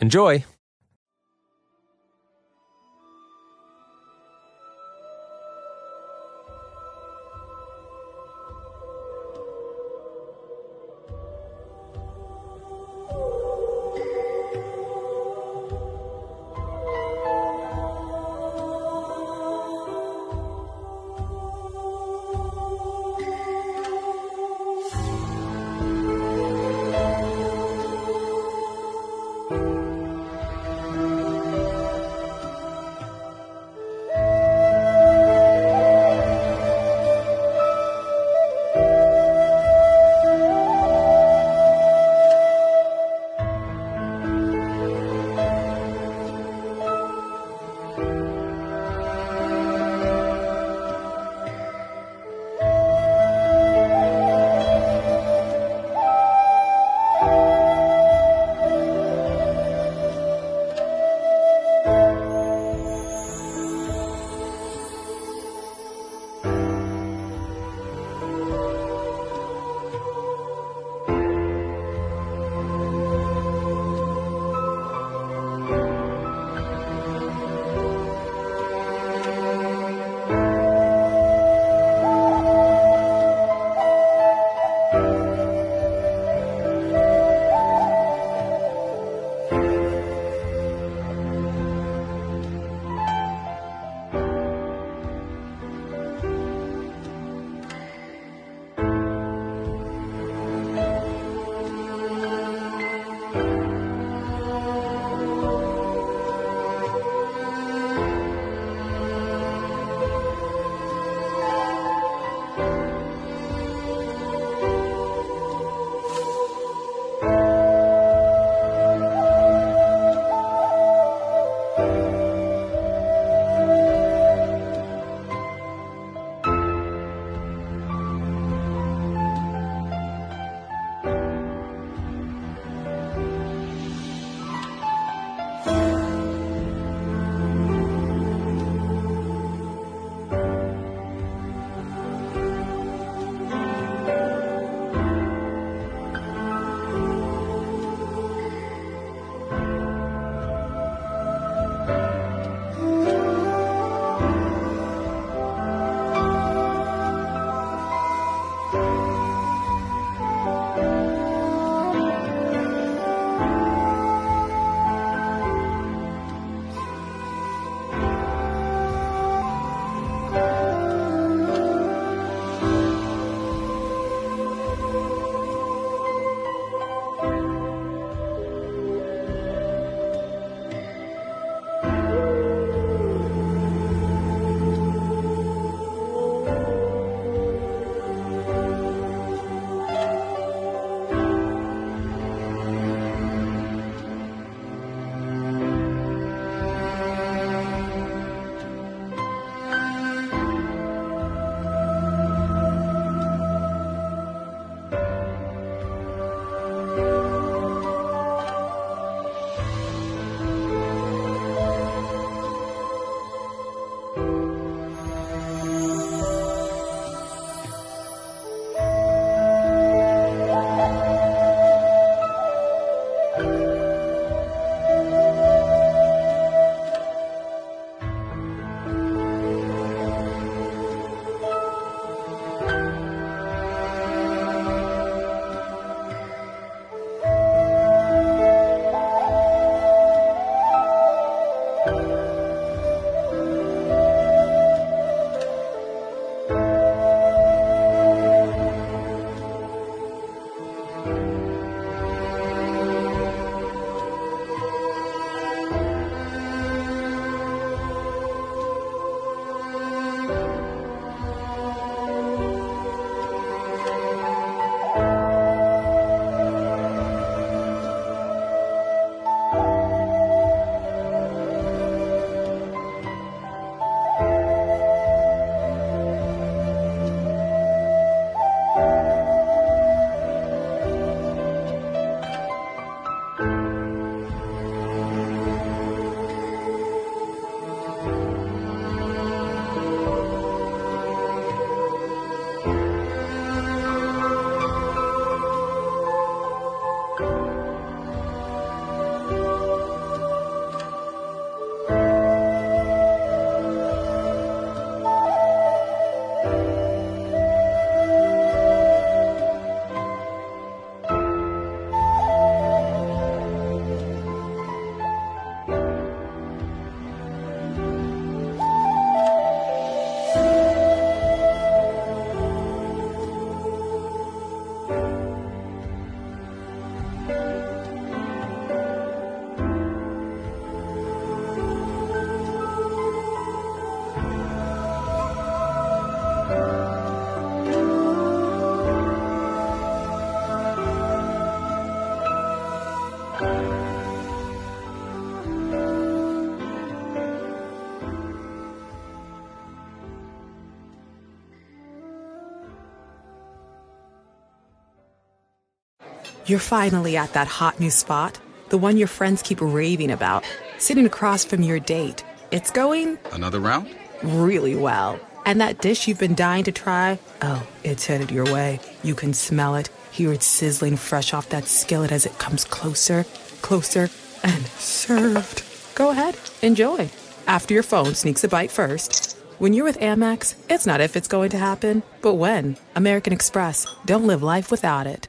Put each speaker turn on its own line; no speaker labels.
Enjoy!
You're finally at that hot new spot, the one your friends keep raving about, sitting across from your date. It's going
Another round?
really well. And that dish you've been dying to try, oh, it's headed your way. You can smell it, hear it sizzling fresh off that skillet as it comes closer, closer, and served. Go ahead, enjoy. After your phone sneaks a bite first. When you're with Amex, it's not if it's going to happen, but when. American Express. Don't live life without it.